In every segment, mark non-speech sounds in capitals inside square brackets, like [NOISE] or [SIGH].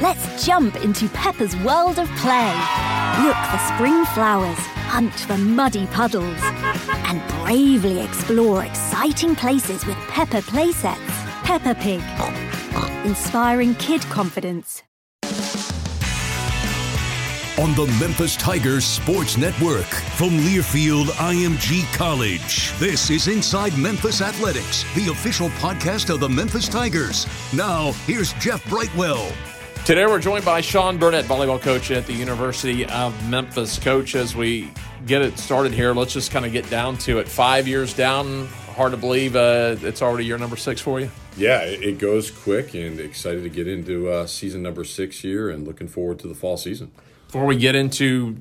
Let's jump into Peppa's world of play. Look for spring flowers, hunt for muddy puddles, and bravely explore exciting places with Peppa playsets. Peppa Pig, inspiring kid confidence. On the Memphis Tigers Sports Network from Learfield IMG College. This is Inside Memphis Athletics, the official podcast of the Memphis Tigers. Now, here's Jeff Brightwell. Today we're joined by Sean Burdette, volleyball coach at the University of Memphis. Coach, as we get it started here, let's just kind of get down to it. Five years down, hard to believe uh, it's already year number six for you. Yeah, it goes quick and excited to get into uh, season number six here and looking forward to the fall season. Before we get into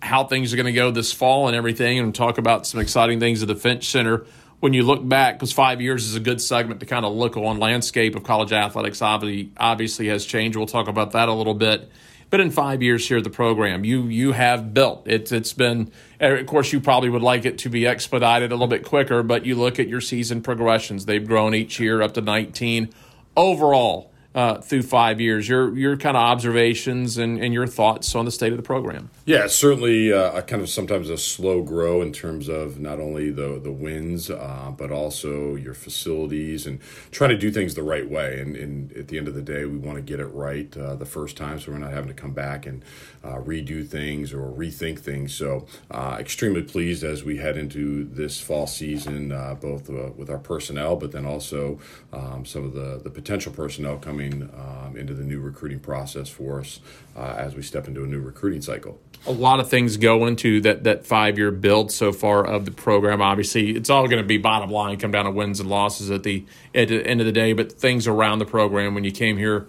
how things are going to go this fall and everything and talk about some exciting things at the Finch Center, when you look back, because five years is a good segment to kind of look on landscape of college athletics. Obviously, obviously has changed. We'll talk about that a little bit. But in five years here the program, you you have built it's it's been. Of course, you probably would like it to be expedited a little bit quicker. But you look at your season progressions; they've grown each year up to 19 overall uh, through five years. Your your kind of observations and, and your thoughts on the state of the program. Yeah, certainly uh, kind of sometimes a slow grow in terms of not only the the wins, uh, but also your facilities and trying to do things the right way. And, and at the end of the day, we want to get it right uh, the first time, so we're not having to come back and uh, redo things or rethink things. So uh, extremely pleased as we head into this fall season, both with our personnel, but then also um, some of the the potential personnel coming um, into the new recruiting process for us uh, as we step into a new recruiting cycle. A lot of things go into that that five year build so far of the program. Obviously, it's all going to be bottom line, come down to wins and losses at the at the end of the day. But things around the program when you came here,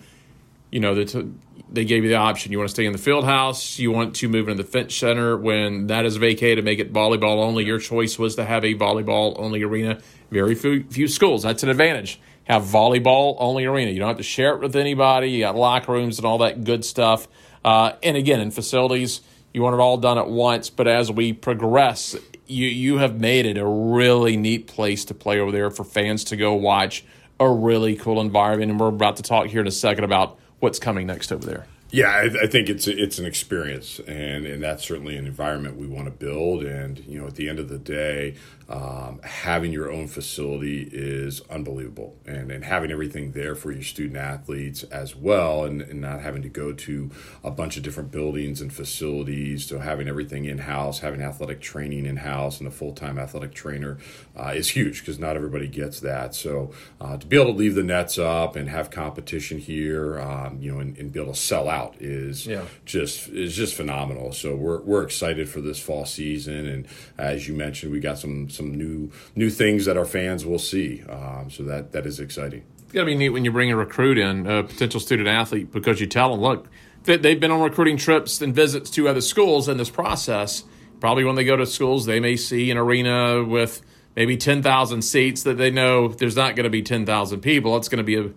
you know, they, they gave you the option. You want to stay in the field house. You want to move into the Finch Center. When that is vacated, make it volleyball only. Your choice was to have a volleyball only arena. Very few, few schools. That's an advantage have volleyball only arena. You don't have to share it with anybody. You got locker rooms and all that good stuff. Uh, and again, in facilities, you want it all done at once. But as we progress, you you have made it a really neat place to play over there for fans to go watch. A really cool environment, and we're about to talk here in a second about what's coming next over there. Yeah, I, I, think it's it's an experience, and and that's certainly an environment we want to build. And you know, at the end of the day, um, having your own facility is unbelievable, and and having everything there for your student athletes as well, and, and not having to go to a bunch of different buildings and facilities. So having everything in house, having athletic training in house, and a full time athletic trainer uh, is huge because not everybody gets that. So uh, to be able to leave the nets up and have competition here, um, you know, and, and be able to sell out out is yeah. just is just phenomenal. So we're we're excited for this fall season, and as you mentioned, we got some some new new things that our fans will see. Um, so that that is exciting. It's gotta be neat when you bring a recruit in, a potential student athlete, because you tell them, look, they've been on recruiting trips and visits to other schools in this process. Probably when they go to schools, they may see an arena with maybe 10,000 seats that they know there's not going to be 10,000 people. It's going to be a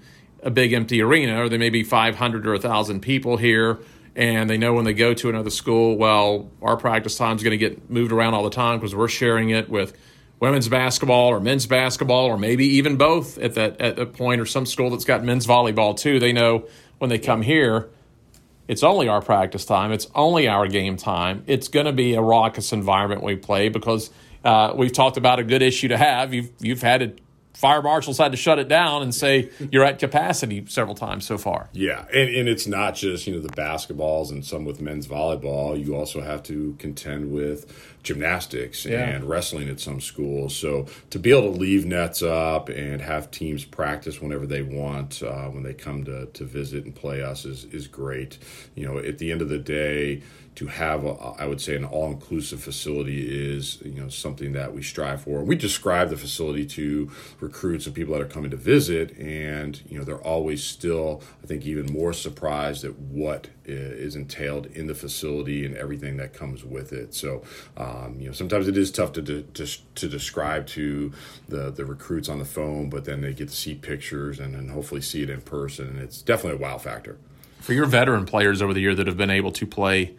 a big empty arena, or there may be 500 or 1,000 people here. and they know when they go to another school, well, our practice time is going to get moved around all the time because we're sharing it with women's basketball or men's basketball or maybe even both at that at a point or some school that's got men's volleyball too. They know when they come here, it's only our practice time. It's only our game time. It's going to be a raucous environment we play because uh, we've talked about a good issue to have. You've you've had it fire marshals had to shut it down and say you're at capacity several times so far. Yeah, and, and it's not just you know the basketballs and some with men's volleyball. You also have to contend with gymnastics yeah. and wrestling at some schools. So to be able to leave nets up and have teams practice whenever they want uh, when they come to to visit and play us is is great. You know, at the end of the day to have, a, I would say, an all-inclusive facility is you know something that we strive for. We describe the facility to recruits and people that are coming to visit, and you know they're always still, I think, even more surprised at what is entailed in the facility and everything that comes with it. So, um, you know, sometimes it is tough to, to, to describe to the the recruits on the phone, but then they get to see pictures and then hopefully see it in person, and it's definitely a wow factor. For your veteran players over the year that have been able to play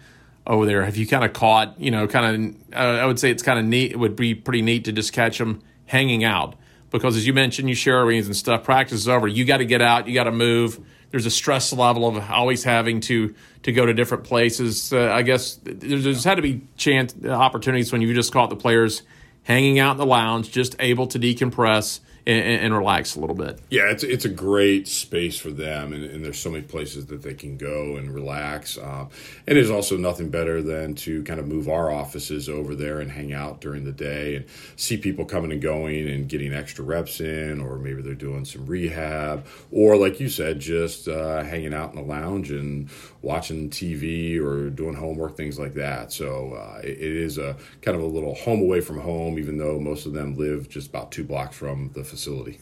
over there. Have you kind of caught, you know, kind of, uh, I would say it's kind of neat. It would be pretty neat to just catch them hanging out because, as you mentioned, you share arenas and stuff. Practice is over. You got to get out. You got to move. There's a stress level of always having to to go to different places. Uh, I guess there's, there's had to be chance opportunities when you just caught the players hanging out in the lounge, just able to decompress and, and, relax a little bit. Yeah, it's it's a great space for them, and, and there's so many places that they can go and relax. Um, and there's also nothing better than to kind of move our offices over there and hang out during the day and see people coming and going and getting extra reps in, or maybe they're doing some rehab, or like you said, just uh, hanging out in the lounge and watching TV or doing homework, things like that. So uh, it, it is a kind of a little home away from home, even though most of them live just about two blocks from the facility.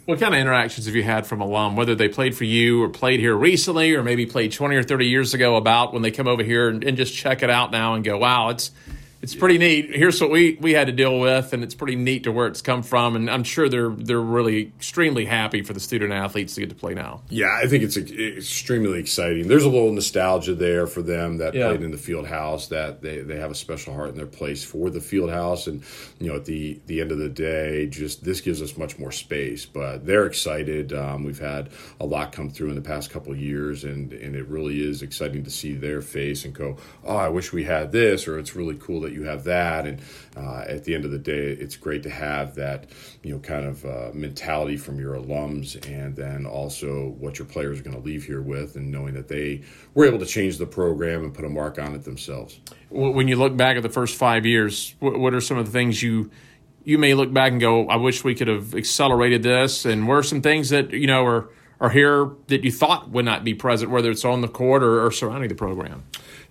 What kind of interactions have you had from alum, whether they played for you or played here recently or maybe played 20 or 30 years ago, about when they come over here and, and just check it out now and go, wow, it's it's pretty neat. Here's what we we had to deal with, and it's pretty neat to where it's come from. And I'm sure they're they're really extremely happy for the student athletes to get to play now. Yeah, I think it's extremely exciting. There's a little nostalgia there for them that yeah. played in the field house. That they, they have a special heart in their place for the field house, and you know at the the end of the day, just this gives us much more space. But they're excited. Um, we've had a lot come through in the past couple of years, and and it really is exciting to see their face and go, oh, I wish we had this, or it's really cool that you have that. And uh, at the end of the day, it's great to have that, you know, kind of uh, mentality from your alums, and then also what your players are going to leave here with, and knowing that they were able to change the program and put a mark on it themselves. When you look back at the first five years, what are some of the things you you may look back and go, "I wish we could have accelerated this," and were some things that you know are are here that you thought would not be present, whether it's on the court or, or surrounding the program?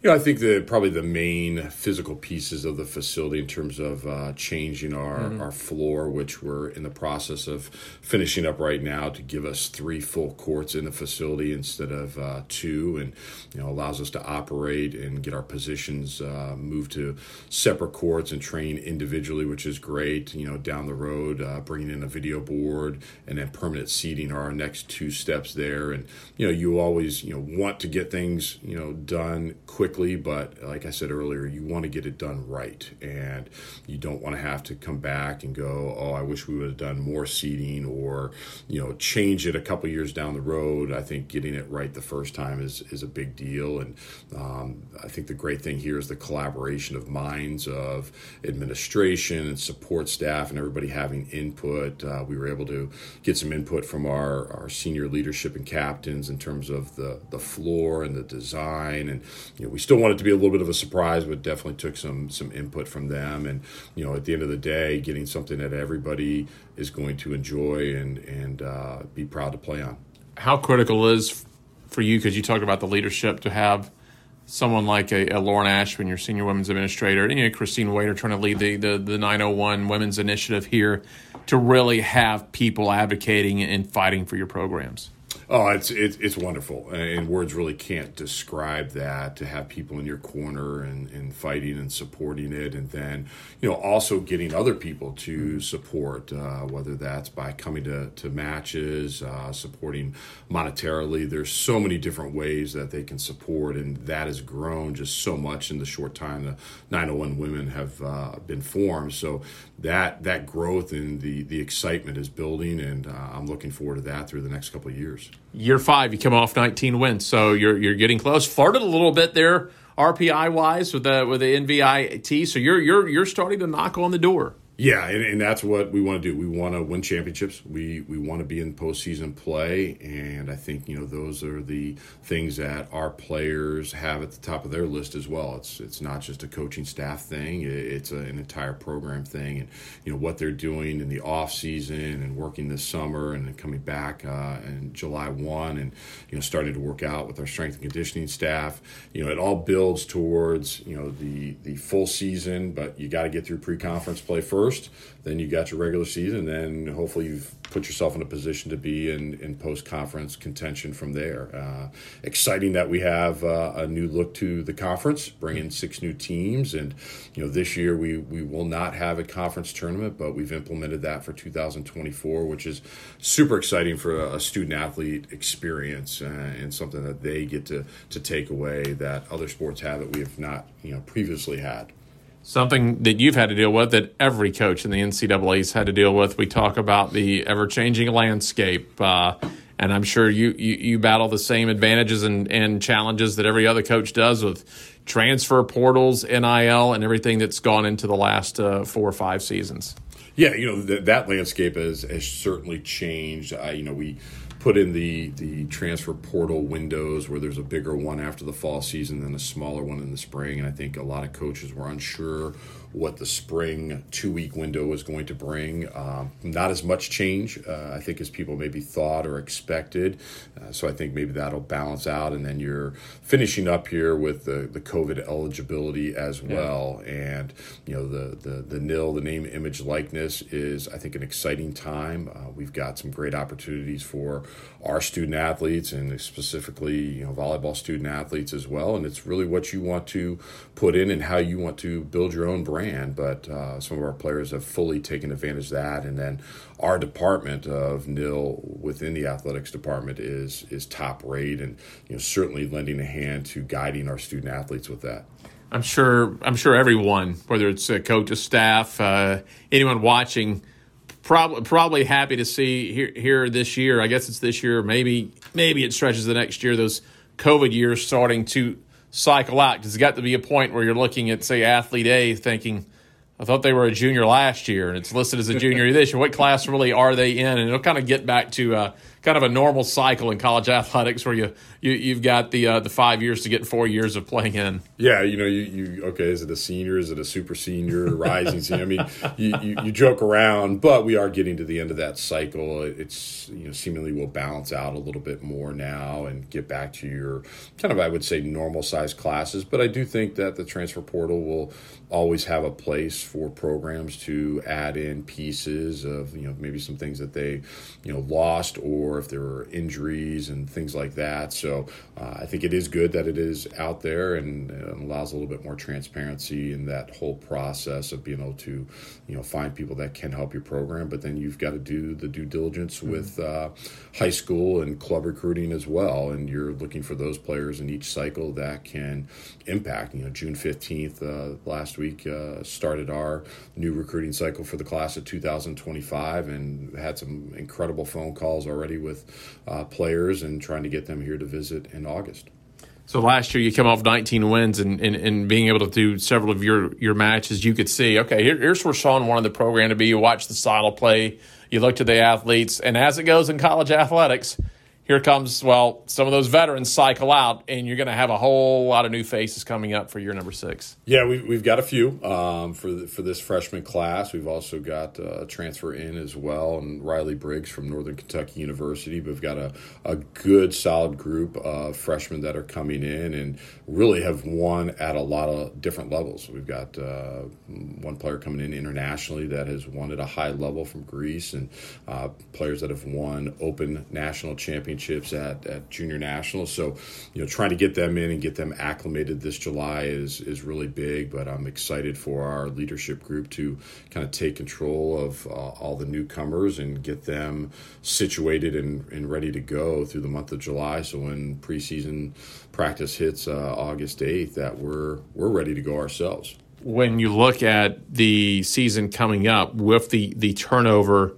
You know, I think that probably the main physical pieces of the facility in terms of uh, changing our, mm-hmm. our floor, which we're in the process of finishing up right now to give us three full courts in the facility instead of uh, two, and you know allows us to operate and get our positions uh, moved to separate courts and train individually, which is great. You know, down the road, uh, bringing in a video board and then permanent seating are our next two steps there, and you know you always you know want to get things you know done quick quickly, but like I said earlier, you want to get it done right. And you don't want to have to come back and go, oh, I wish we would have done more seating or, you know, change it a couple years down the road. I think getting it right the first time is, is a big deal. And um, I think the great thing here is the collaboration of minds of administration and support staff and everybody having input. Uh, we were able to get some input from our, our senior leadership and captains in terms of the, the floor and the design. And, you know, we still wanted to be a little bit of a surprise, but definitely took some some input from them. And you know, at the end of the day, getting something that everybody is going to enjoy and and uh, be proud to play on. How critical is for you because you talked about the leadership to have someone like a, a, Lauren Ashman, your senior women's administrator, and you know, Christine Waiter trying to lead the, the, the 901 Women's Initiative here to really have people advocating and fighting for your programs? Oh, it's it's it's wonderful, and words really can't describe that. To have people in your corner and, and fighting and supporting it, and then you know also getting other people to support, uh, whether that's by coming to to matches, uh, supporting monetarily. There's so many different ways that they can support, and that has grown just so much in the short time the 901 Women have uh, been formed. So that that growth and the the excitement is building, and uh, I'm looking forward to that through the next couple of years. Year five, you come off 19 wins, so you're you're getting close. Farted a little bit there, RPI wise, with the with the NVIT. So you're you're you're starting to knock on the door. Yeah, and, and, that's what we want to do. We want to win championships. We we want to be in postseason play, and I think you know those are the things that our players have at the top of their list as well. It's it's not just a coaching staff thing; it's a, an entire program thing, and you know what they're doing in the off season and working this summer, and then coming back uh, in July one, and you know starting to work out with our strength and conditioning staff. You know, it all builds towards you know the the full season, but you got to get through pre conference play first first, then you got your regular season, and then hopefully you've put yourself in a position to be in, in post conference contention from there. Uh, exciting that we have uh, a new look to the conference, bringing six new teams, and you know this year we we will not have a conference tournament, but we've implemented that for 2024, which is super exciting for a, a student athlete experience uh, and something that they get to to take away that other sports have that we have not you know previously had something that you've had to deal with that every coach in the NCAA's had to deal with. We talk about the ever changing landscape. Uh, and I'm sure you, you, you, battle the same advantages and, and challenges that every other coach does with transfer portals, NIL, and everything that's gone into the last uh, four or five seasons. Yeah, you know, th- that landscape has, has certainly changed. You know, we put in the the transfer portal windows where there's a bigger one after the fall season than a smaller one in the spring. And i think a lot of coaches were unsure what the spring two week window was going to bring. Um, not as much change, uh, I think, as people maybe thought or expected. Uh, so I think maybe that'll balance out. And then you're finishing up here with the, the COVID eligibility as well. Yeah. And, you know, the, the, the NIL, the name, image, likeness is, I think, an exciting time. Uh, we've got some great opportunities for our student athletes and specifically, you know, volleyball student athletes as well. And it's really what you want to put in and how you want to build your own brand brand, but uh, some of our players have fully taken advantage of that. And then our department of NIL within the athletics department is is top rate, and you know certainly lending a hand to guiding our student athletes with that. I'm sure. I'm sure everyone, whether it's a coach, a staff, uh, anyone watching, probably probably happy to see here here this year. I guess it's this year. Maybe maybe it stretches the next year. Those COVID years starting to cycle out because it's got to be a point where you're looking at, say, athlete A thinking, I thought they were a junior last year, and it's listed as a junior this year. What class really are they in? And it'll kind of get back to uh, kind of a normal cycle in college athletics where you, you you've got the uh, the five years to get four years of playing in. Yeah, you know, you, you okay? Is it a senior? Is it a super senior? Rising senior? I mean, you, you, you joke around, but we are getting to the end of that cycle. It's you know seemingly will balance out a little bit more now and get back to your kind of I would say normal size classes. But I do think that the transfer portal will always have a place for programs to add in pieces of you know maybe some things that they you know lost or if there were injuries and things like that. So uh, I think it is good that it is out there and allows a little bit more transparency in that whole process of being able to, you know, find people that can help your program. But then you've got to do the due diligence mm-hmm. with uh, high school and club recruiting as well, and you're looking for those players in each cycle that can impact. You know, June fifteenth uh, last week uh, started our new recruiting cycle for the class of 2025, and had some incredible phone calls already with uh, players and trying to get them here to visit in August. So last year you come off 19 wins and, and, and, being able to do several of your, your matches, you could see, okay, here, here's where Sean wanted the program to be. You watch the style play, you look to the athletes, and as it goes in college athletics – here comes, well, some of those veterans cycle out, and you're going to have a whole lot of new faces coming up for year number six. Yeah, we, we've got a few um, for the, for this freshman class. We've also got uh, a transfer in as well, and Riley Briggs from Northern Kentucky University. We've got a, a good, solid group of freshmen that are coming in and really have won at a lot of different levels. We've got uh, one player coming in internationally that has won at a high level from Greece, and uh, players that have won open national championships championships at, at junior nationals. So, you know, trying to get them in and get them acclimated this July is is really big. But I'm excited for our leadership group to kind of take control of uh, all the newcomers and get them situated and, and ready to go through the month of July. So when preseason practice hits uh, August 8th, that we're we're ready to go ourselves. When you look at the season coming up with the the turnover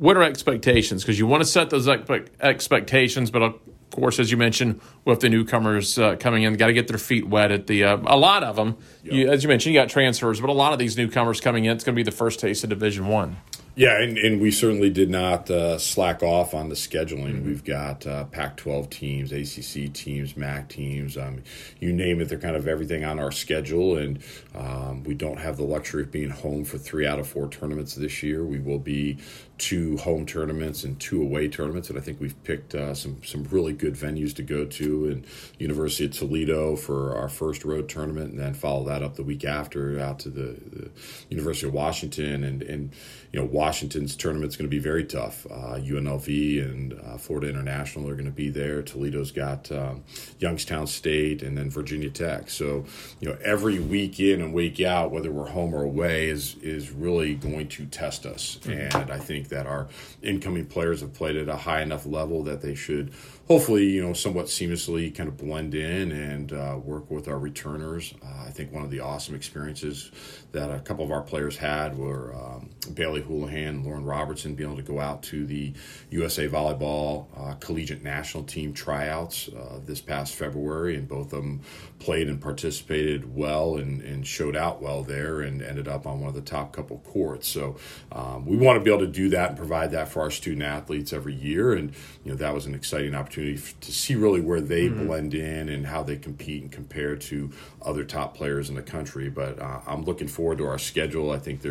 what are expectations? Because you want to set those expectations, but of course, as you mentioned, with the newcomers uh, coming in, got to get their feet wet at the. Uh, a lot of them, yep. you, as you mentioned, you got transfers, but a lot of these newcomers coming in, it's going to be the first taste of Division One. Yeah, and, and we certainly did not uh, slack off on the scheduling. Mm-hmm. We've got uh, Pac 12 teams, ACC teams, MAC teams, um, you name it, they're kind of everything on our schedule. And um, we don't have the luxury of being home for three out of four tournaments this year. We will be two home tournaments and two away tournaments. And I think we've picked uh, some, some really good venues to go to. And University of Toledo for our first road tournament, and then follow that up the week after out to the, the University of Washington. And, and you know, Washington's tournament's going to be very tough. Uh, UNLV and uh, Florida International are going to be there. Toledo's got um, Youngstown State and then Virginia Tech. So, you know, every week in and week out, whether we're home or away, is is really going to test us. Mm-hmm. And I think that our incoming players have played at a high enough level that they should hopefully, you know, somewhat seamlessly kind of blend in and uh, work with our returners. Uh, I think one of the awesome experiences that a couple of our players had were um, Bailey Houlihan Lauren Robertson being able to go out to the USA Volleyball uh, Collegiate National Team tryouts uh, this past February, and both of them played and participated well and, and, showed out well there and ended up on one of the top couple courts. So um, we want to be able to do that and provide that for our student athletes every year, and you know that was an exciting opportunity opportunity to see really where they mm-hmm. blend in and how they compete and compare to other top players in the country. But uh, I'm looking forward to our schedule. I think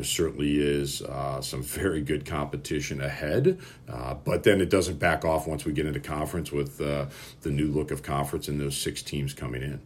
there certainly is uh, some very good competition ahead, uh, but then it doesn't back off once we get into conference with uh, the new look of conference and those six teams coming in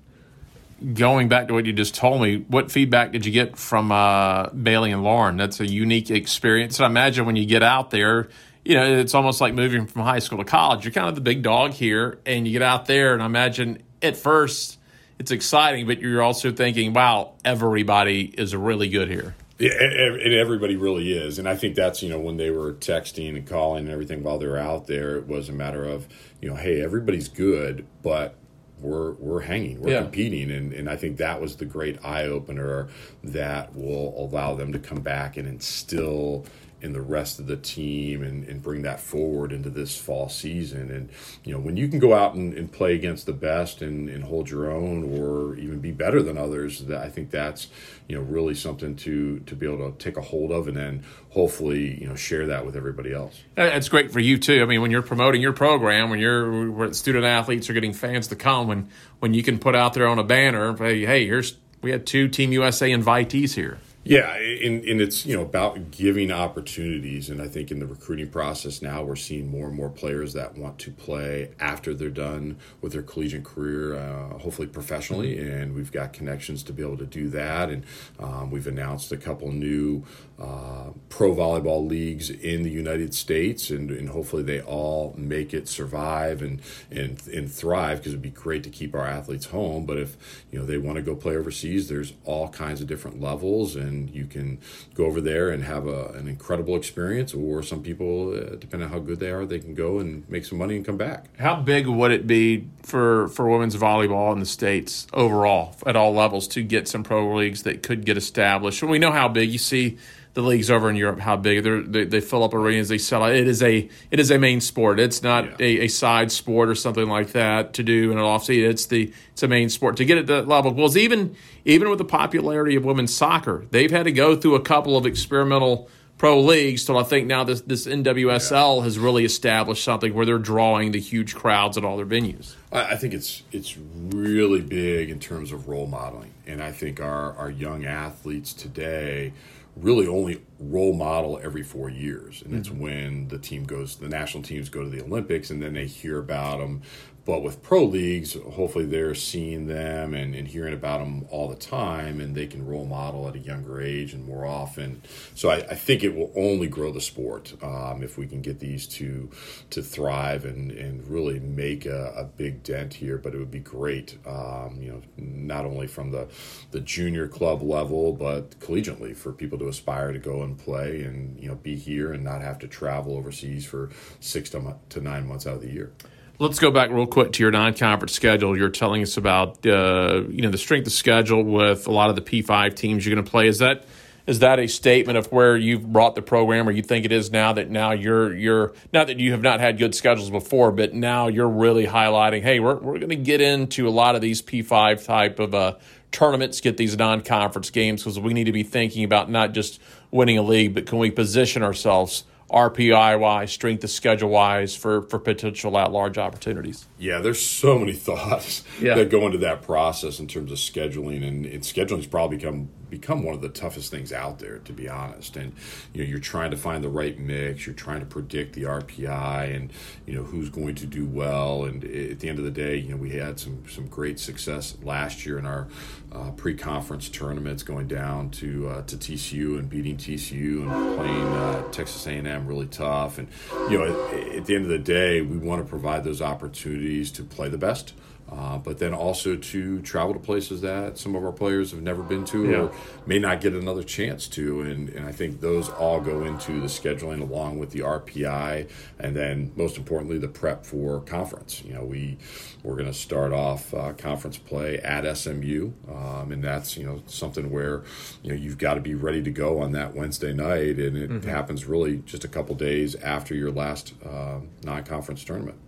going back to what you just told me, what feedback did you get from uh, Bailey and Lauren? That's a unique experience. And I imagine when you get out there, you know, it's almost like moving from high school to college. You're kind of the big dog here, and you get out there, and I imagine at first it's exciting, but you're also thinking, wow, everybody is really good here. Yeah, and everybody really is, and I think that's you know when they were texting and calling and everything while they were out there, it was a matter of you know, hey, everybody's good, but we're we're hanging, we're yeah. competing, and and I think that was the great eye opener that will allow them to come back and instill in the rest of the team and, and bring that forward into this fall season. And, you know, when you can go out and, and play against the best and, and hold your own or even be better than others, that I think that's, you know, really something to, to be able to take a hold of and then hopefully, you know, share that with everybody else. It's great for you too. I mean, when you're promoting your program, when you're, student athletes are getting fans to come, when, when you can put out there on a banner, hey, hey, here's, we had two Team USA invitees here. Yeah, and, and it's you know about giving opportunities, and I think in the recruiting process now we're seeing more and more players that want to play after they're done with their collegiate career, uh, hopefully professionally, and we've got connections to be able to do that, and um, we've announced a couple new uh, pro volleyball leagues in the United States, and, and hopefully they all make it survive and and and thrive because it'd be great to keep our athletes home, but if you know they want to go play overseas, there's all kinds of different levels and and you can go over there and have a, an incredible experience. Or some people, uh, depending on how good they are, they can go and make some money and come back. How big would it be for for women's volleyball in the states overall at all levels to get some pro leagues that could get established? We know how big you see the leagues over in Europe, how big they they fill up arenas, they sell out. It is a it is a main sport. It's not yeah. a, a, side sport or something like that to do in an off season. It's the it's a main sport to get at that level. Well, even even with the popularity of women's soccer, they've had to go through a couple of experimental pro leagues till I think now this this NWSL yeah. has really established something where they're drawing the huge crowds at all their venues. I think it's it's really big in terms of role modeling, and I think our our young athletes today really only role model every four years, and it's mm-hmm. when the team goes, the national teams go to the Olympics, and then they hear about them but with pro leagues, hopefully they're seeing them and, and hearing about them all the time, and they can role model at a younger age and more often. So I, I think it will only grow the sport um, if we can get these to to thrive and, and really make a, a big dent here. But it would be great, um, you know, not only from the the junior club level, but collegiately for people to aspire to go and play and you know be here and not have to travel overseas for six to, to nine months out of the year. Let's go back real quick to your non-conference schedule. You're telling us about uh, you know the strength of schedule with a lot of the P5 teams you're going to play. Is that is that a statement of where you've brought the program, or you think it is now that now you're you're not that you have not had good schedules before, but now you're really highlighting, hey, we're we're going to get into a lot of these P5 type of uh, tournaments, get these non-conference games because we need to be thinking about not just winning a league, but can we position ourselves RPI wise, strength of schedule wise for, for potential at large opportunities? Yeah, there's so many [LAUGHS] thoughts yeah. that go into that process in terms of scheduling, and, and scheduling's probably become become one of the toughest things out there, to be honest. And you know, you're trying to find the right mix. You're trying to predict the RPI and you know who's going to do well. And at the end of the day, you know, we had some some great success last year in our uh, pre-conference tournaments, going down to uh, to TCU and beating TCU and playing uh, Texas A&M really tough. And you know, at, at the end of the day, we want to provide those opportunities to play the best. Uh, but then also to travel to places that some of our players have never been to yeah. or may not get another chance to. And, and I think those all go into the scheduling along with the RPI and then most importantly, the prep for conference. You know, we, we're going to start off uh, conference play at SMU. Um, and that's, you know, something where, you know, you've got to be ready to go on that Wednesday night. And it mm-hmm. happens really just a couple days after your last uh, non-conference tournament.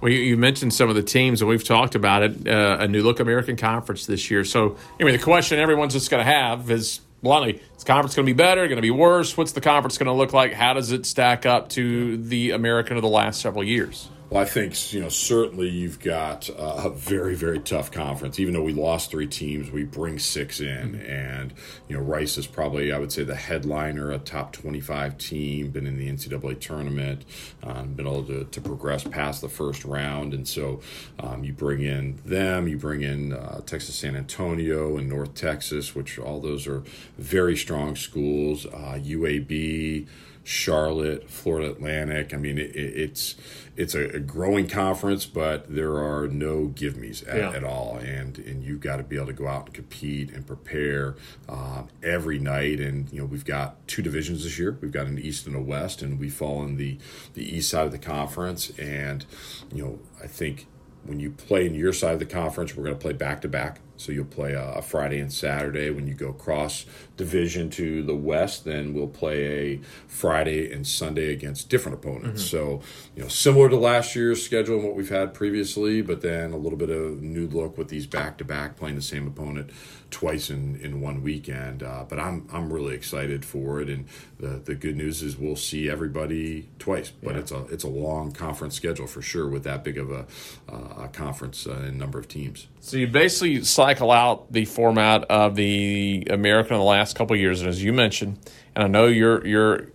Well, you, mentioned some of the teams, and we've talked about it. Uh, a new look American Conference this year. So, anyway, the question everyone's just going to have is bluntly, is conference going to be better? Going to be worse? What's the conference going to look like? How does it stack up to the American of the last several years? I think you know certainly you've got a very very tough conference. Even though we lost three teams, we bring six in, mm-hmm. and you know Rice is probably I would say the headliner, a top twenty five team, been in the NCAA tournament, um, been able to, to progress past the first round, and so um, you bring in them, you bring in uh, Texas San Antonio and North Texas, which all those are very strong schools. Uh, UAB. Charlotte, Florida Atlantic. I mean, it, it's it's a, growing conference, but there are no give me's at, yeah. at, all, and and you've got to be able to go out and compete and prepare um, every night. And you know, we've got two divisions this year. We've got an East and a West, and we fall in the the East side of the conference. And you know, I think when you play in your side of the conference, we're going to play back to back. So you'll play a, Friday and Saturday. When you go cross division to the West, then we'll play a Friday and Sunday against different opponents. Mm-hmm. So, you know, similar to last year's schedule and what we've had previously, but then a little bit of new look with these back to back playing the same opponent twice in, in one weekend. Uh, but I'm I'm really excited for it, and the the good news is we'll see everybody twice. But yeah. it's a it's a long conference schedule for sure with that big of a, uh, a conference uh, and number of teams. So you basically cycle out the format of the American in the last couple years, and as you mentioned, and I know you're you're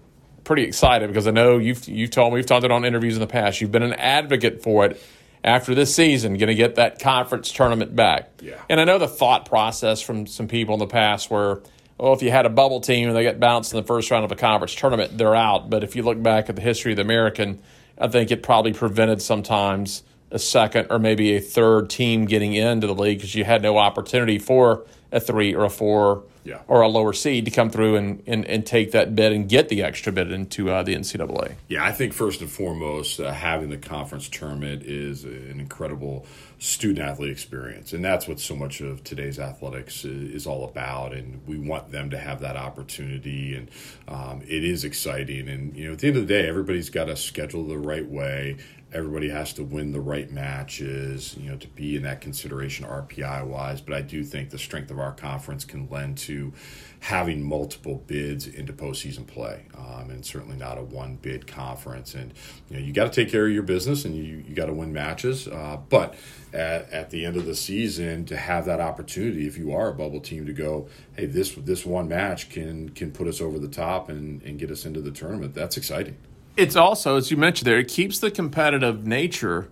pretty excited because I know you've you've told me we've talked it on interviews in the past. You've been an advocate for it after this season, going to get that conference tournament back. Yeah. And I know the thought process from some people in the past where, well, if you had a bubble team and they get bounced in the first round of a conference tournament, they're out. But if you look back at the history of the American, I think it probably prevented sometimes a second or maybe a third team getting into the league because you had no opportunity for a three or a four yeah. or a lower seed to come through and, and, and take that bid and get the extra bid into uh, the NCAA. Yeah, I think first and foremost, uh, having the conference tournament is an incredible student athlete experience. And that's what so much of today's athletics is, all about. And we want them to have that opportunity. And um, it is exciting. And, you know, at the end of the day, everybody's got to schedule the right way everybody has to win the right matches, you know, to be in that consideration RPI wise. But I do think the strength of our conference can lend to having multiple bids into postseason play, um, and certainly not a one bid conference. And you know, you got to take care of your business, and you you got to win matches. Uh, but at, at the end of the season, to have that opportunity, if you are a bubble team, to go, hey, this this one match can can put us over the top and and get us into the tournament. That's exciting it's also, as you mentioned there, it keeps the competitive nature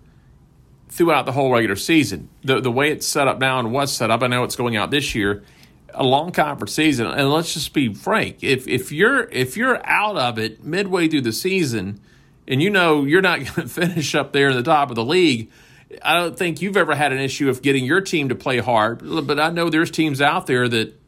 throughout the whole regular season. The the way it's set up now and was set up, I know it's going out this year, a long conference season. And let's just be frank, if if you're if you're out of it midway through the season, and you know you're not [LAUGHS] going to finish up there in the top of the league. I don't think you've ever had an issue of getting your team to play hard, but I know there's teams out there that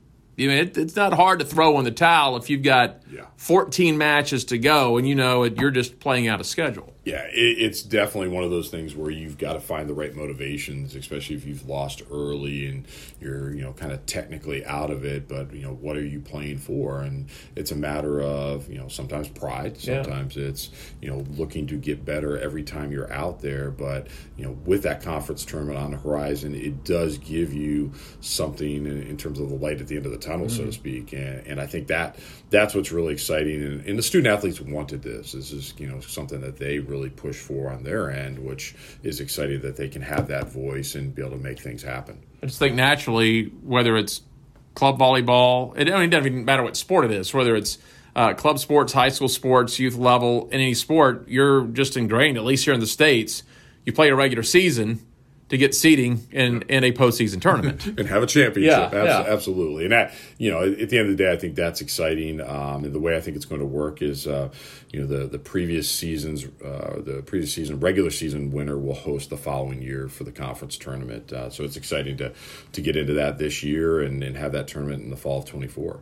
you know, it, it's not hard to throw in the towel if you've got Yeah. 14 matches to go and you know it, you're just playing out of schedule. Yeah, it, it's definitely one of those things where you've got to find the right motivations, especially if you've lost early and you're, you know, kind of technically out of it. But you know, what are you playing for? And it's a matter of, you know, sometimes pride, Yeah. sometimes it's, you know, looking to get better every time you're out there. But you know, with that conference tournament on the horizon, it does give you something in, in terms of the light at the end of the tunnel, so to mm-hmm. speak. And, and I think that that's what's really exciting. And, and the student athletes wanted this. This is, you know, something that they really push for on their end, which is exciting that they can have that voice and be able to make things happen. I just think naturally, whether it's club volleyball, it, I mean, it doesn't even matter what sport it is, whether it's uh, club sports, high school sports, youth level, in any sport, you're just ingrained, at least here in the States, you play a regular season to get seeding in, in a postseason tournament. [LAUGHS] and have a championship. Yeah, Abs- yeah. Absolutely. And that, you know, at the end of the day, I think that's exciting. Um, and the way I think it's going to work is, uh, you know, the, the previous season's, uh, the previous season, regular season winner will host the following year for the conference tournament. Uh, so it's exciting to, to get into that this year and, and have that tournament in the fall of 24.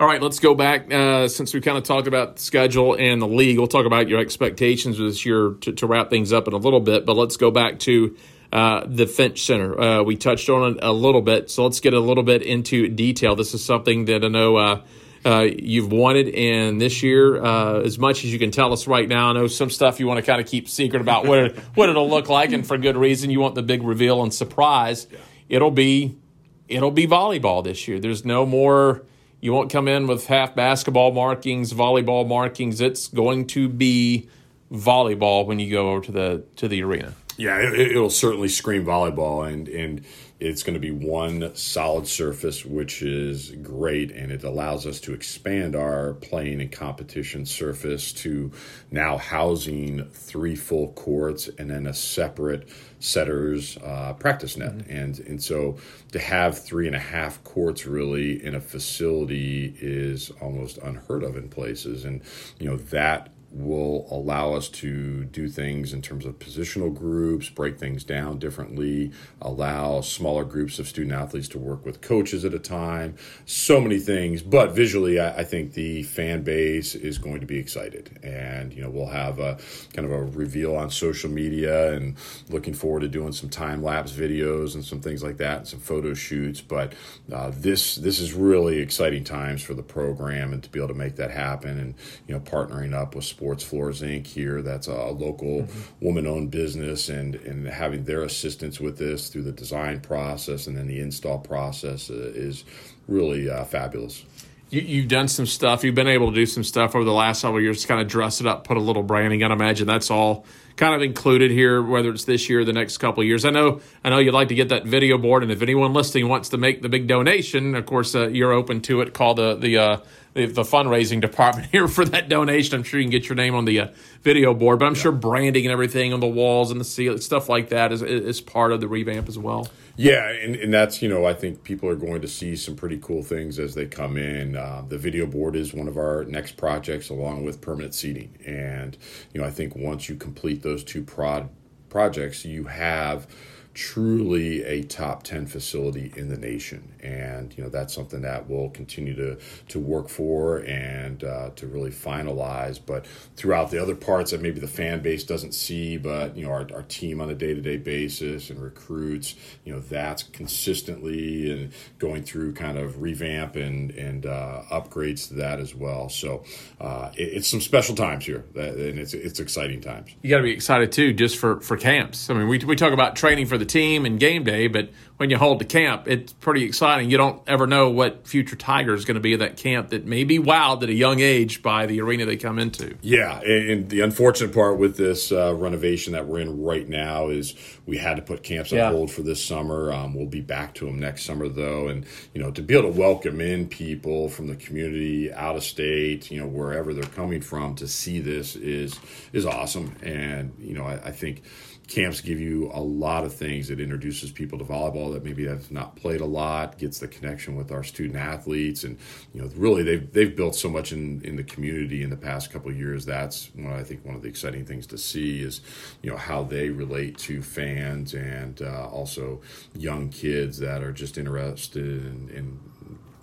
All right, let's go back uh, since we kind of talked about the schedule and the league. We'll talk about your expectations this year to, to wrap things up in a little bit, but let's go back to uh, the Finch Center. Uh, we touched on it a little bit, so let's get a little bit into detail. This is something that I know uh, uh, you've wanted, and this year, uh, as much as you can tell us right now, I know some stuff you want to kind of keep secret about what it, [LAUGHS] what it'll look like, and for good reason. You want the big reveal and surprise. It'll be it'll be volleyball this year. There's no more. You won't come in with half basketball markings, volleyball markings. It's going to be volleyball when you go over to the to the arena. Yeah, it, it'll certainly scream volleyball, and and it's going to be one solid surface, which is great, and it allows us to expand our playing and competition surface to now housing three full courts and then a separate setters uh, practice net, and and so to have three and a half courts really in a facility is almost unheard of in places, and you know that will allow us to do things in terms of positional groups, break things down differently, allow smaller groups of student athletes to work with coaches at a time. So many things, but visually, I, I think the fan base is going to be excited, and you know we'll have a kind of a reveal on social media, and looking forward to doing some time lapse videos and some things like that, and some photo shoots. But uh, this this is really exciting times for the program, and to be able to make that happen, and you know partnering up with Sports Floors Inc. here, that's a local woman-owned business, and and having their assistance with this through the design process and then the install process uh, is really uh, fabulous. You, you've done some stuff. You've been able to do some stuff over the last several years, to kind of dress it up, put a little branding. I'd imagine that's all kind of included here, whether it's this year or the next couple of years. I know, I know you'd like to get that video board, and if anyone listening wants to make the big donation, of course, uh, you're open to it. Call the the, uh, the the fundraising department [LAUGHS] here for that donation. I'm sure you can get your name on the uh, video board, but I'm sure branding and everything on the walls and the ceiling, stuff like that, is is part of the revamp as well. Yeah, and, and that's, you know, I think people are going to see some pretty cool things as they come in. Uh, the video board is one of our next projects, along with permanent seating. And, you know, I think once you complete those two prod projects, you have truly a top 10 facility in the nation. And you know that's something that we'll continue to to work for and uh, to really finalize. But throughout the other parts that maybe the fan base doesn't see but you know our, our team on a day-to-day basis and recruits you know that's consistently and going through kind of revamp and and uh, upgrades to that as well. So uh, it, it's some special times here and it's it's exciting times. You got to be excited too, just for for camps. I mean, we we talk about training for the the team and game day, but when you hold the camp, it's pretty exciting. You don't ever know what future Tiger is going to be at that camp that may be wowed at a young age by the arena they come into. Yeah, and, the unfortunate part with this uh, renovation that we're in right now is we had to put camps on yeah. hold for this summer. Um, we'll be back to them next summer though, and you know to be able to welcome in people from the community, out of state, you know wherever they're coming from to see this is is awesome, and you know I, I think camps give you a lot of things. It introduces people to volleyball that maybe have not played a lot, gets the connection with our student athletes, and you know, really they've they've built so much in in the community in the past couple years. That's one I think one of the exciting things to see is you know how they relate to fans and uh, also young kids that are just interested in, in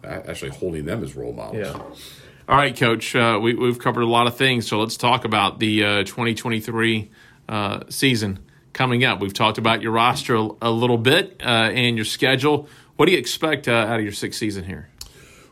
actually holding them as role models. Yeah. All right, Coach. Uh, we, have covered a lot of things, so let's talk about the uh, 2023 uh, season coming up. We've talked about your roster a, a little bit uh, and your schedule. What do you expect uh, out of your sixth season here?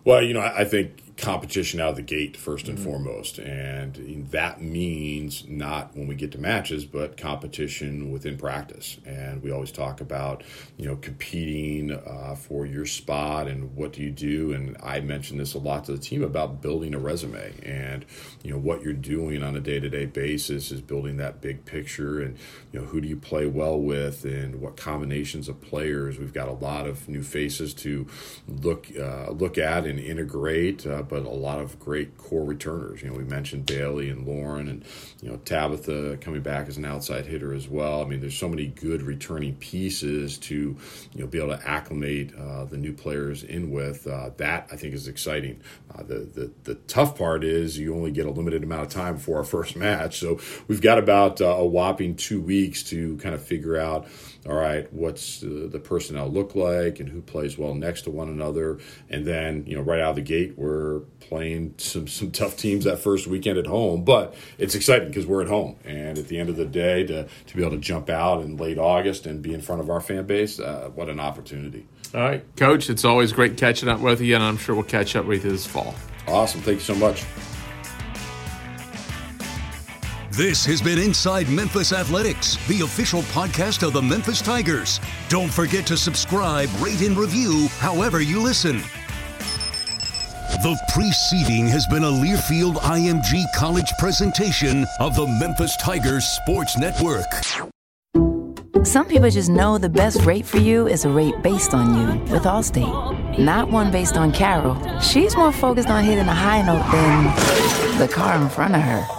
Well, you know, I, I think competition out of the gate first and mm-hmm. foremost. And that means not when we get to matches but competition within practice. And we always talk about you know competing uh, for your spot and what do you do. And i mentioned this a lot to the team about building a resume. And you know what you're doing on a day-to-day basis is building that big picture and you know who do you play well with and what combinations of players. We've got a lot of new faces to look uh, look at and integrate uh, but a lot of great core returners. You know, we mentioned Bailey and Lauren, and you know Tabitha coming back as an outside hitter as well. I mean, there's so many good returning pieces to you know be able to acclimate uh, the new players in with. Uh, that I think is exciting. Uh, the, the the tough part is you only get a limited amount of time for our [LAUGHS] first match, so we've got about uh, a whopping two weeks to kind of figure out all right, what's the, the personnel look like and who plays well next to one another. And then, you know, right out of the gate, we're playing some, [LAUGHS] some tough teams that first weekend at home, but it's exciting because we're at home. And at the end of the day, to, to be able to jump out in late August and be in front of our fan base, uh, what an opportunity. All right, Coach, it's always great catching up with you, and I'm sure we'll catch up with you this fall. Awesome. Thank you so much. This has been Inside Memphis Athletics, the official podcast of the Memphis Tigers. Don't forget to subscribe, rate, and review however you listen. The preceding has been a Learfield IMG College presentation of the Memphis Tigers Sports Network. Some people just know the best rate for you is a rate based on you with Allstate, not one based on Carol. She's more focused on hitting a high note than the car in front of her.